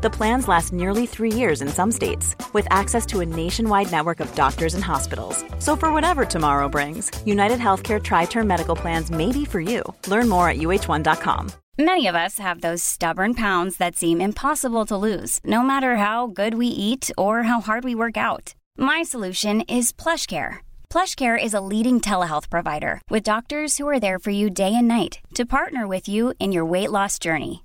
The plans last nearly three years in some states, with access to a nationwide network of doctors and hospitals. So, for whatever tomorrow brings, United Healthcare Tri Term Medical Plans may be for you. Learn more at uh1.com. Many of us have those stubborn pounds that seem impossible to lose, no matter how good we eat or how hard we work out. My solution is PlushCare. PlushCare is a leading telehealth provider with doctors who are there for you day and night to partner with you in your weight loss journey.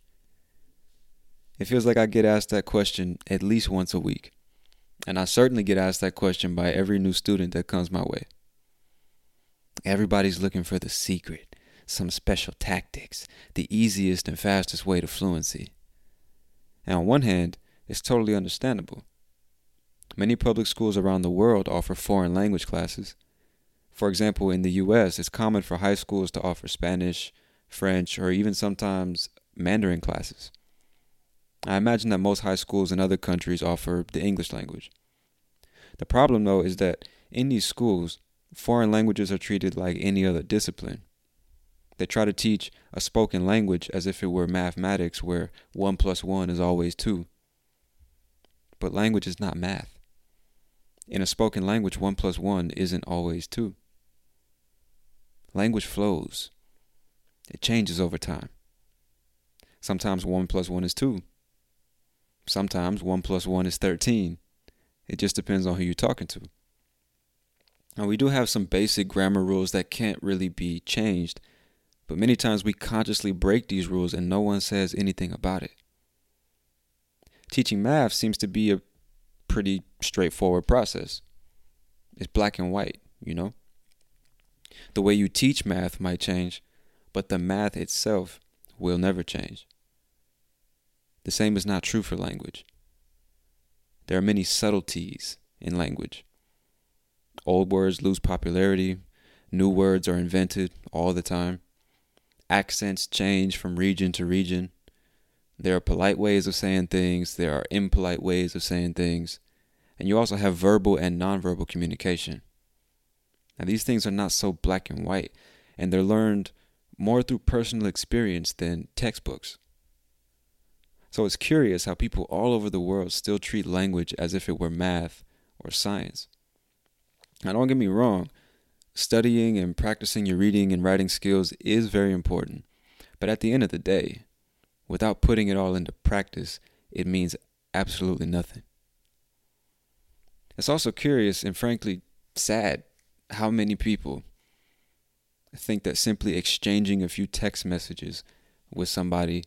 It feels like I get asked that question at least once a week. And I certainly get asked that question by every new student that comes my way. Everybody's looking for the secret, some special tactics, the easiest and fastest way to fluency. And on one hand, it's totally understandable. Many public schools around the world offer foreign language classes. For example, in the US, it's common for high schools to offer Spanish, French, or even sometimes Mandarin classes. I imagine that most high schools in other countries offer the English language. The problem, though, is that in these schools, foreign languages are treated like any other discipline. They try to teach a spoken language as if it were mathematics, where 1 plus 1 is always 2. But language is not math. In a spoken language, 1 plus 1 isn't always 2. Language flows, it changes over time. Sometimes 1 plus 1 is 2. Sometimes 1 plus 1 is 13. It just depends on who you're talking to. Now, we do have some basic grammar rules that can't really be changed, but many times we consciously break these rules and no one says anything about it. Teaching math seems to be a pretty straightforward process. It's black and white, you know? The way you teach math might change, but the math itself will never change. The same is not true for language. There are many subtleties in language. Old words lose popularity, new words are invented all the time. Accents change from region to region. There are polite ways of saying things, there are impolite ways of saying things, and you also have verbal and nonverbal communication. Now, these things are not so black and white, and they're learned more through personal experience than textbooks. So it's curious how people all over the world still treat language as if it were math or science. Now, don't get me wrong, studying and practicing your reading and writing skills is very important. But at the end of the day, without putting it all into practice, it means absolutely nothing. It's also curious and frankly sad how many people think that simply exchanging a few text messages with somebody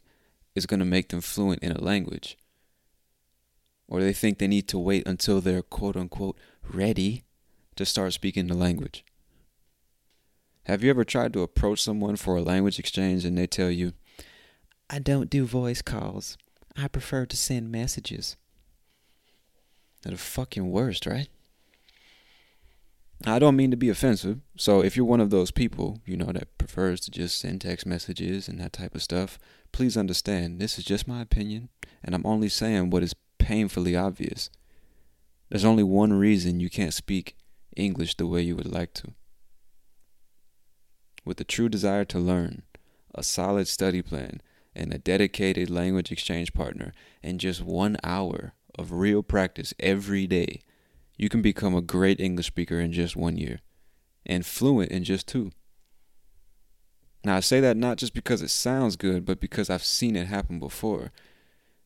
is going to make them fluent in a language. Or they think they need to wait until they're quote unquote ready to start speaking the language. Have you ever tried to approach someone for a language exchange and they tell you, I don't do voice calls. I prefer to send messages. They're the fucking worst, right? I don't mean to be offensive, so if you're one of those people, you know, that prefers to just send text messages and that type of stuff, please understand this is just my opinion, and I'm only saying what is painfully obvious. There's only one reason you can't speak English the way you would like to. With a true desire to learn, a solid study plan, and a dedicated language exchange partner, and just one hour of real practice every day, you can become a great English speaker in just one year. and fluent in just two. Now, I say that not just because it sounds good, but because I've seen it happen before.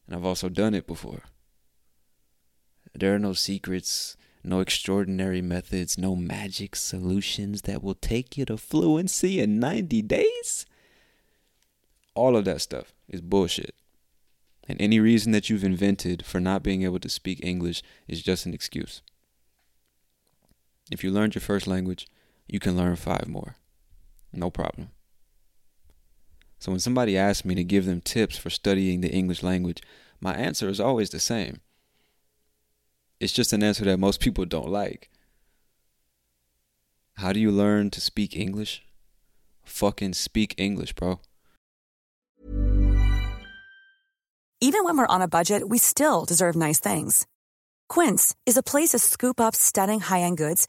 And I've also done it before. There are no secrets, no extraordinary methods, no magic solutions that will take you to fluency in 90 days. All of that stuff is bullshit. And any reason that you've invented for not being able to speak English is just an excuse. If you learned your first language, you can learn five more. No problem. So when somebody asks me to give them tips for studying the English language, my answer is always the same. It's just an answer that most people don't like. How do you learn to speak English? Fucking speak English, bro. Even when we're on a budget, we still deserve nice things. Quince is a place to scoop up stunning high end goods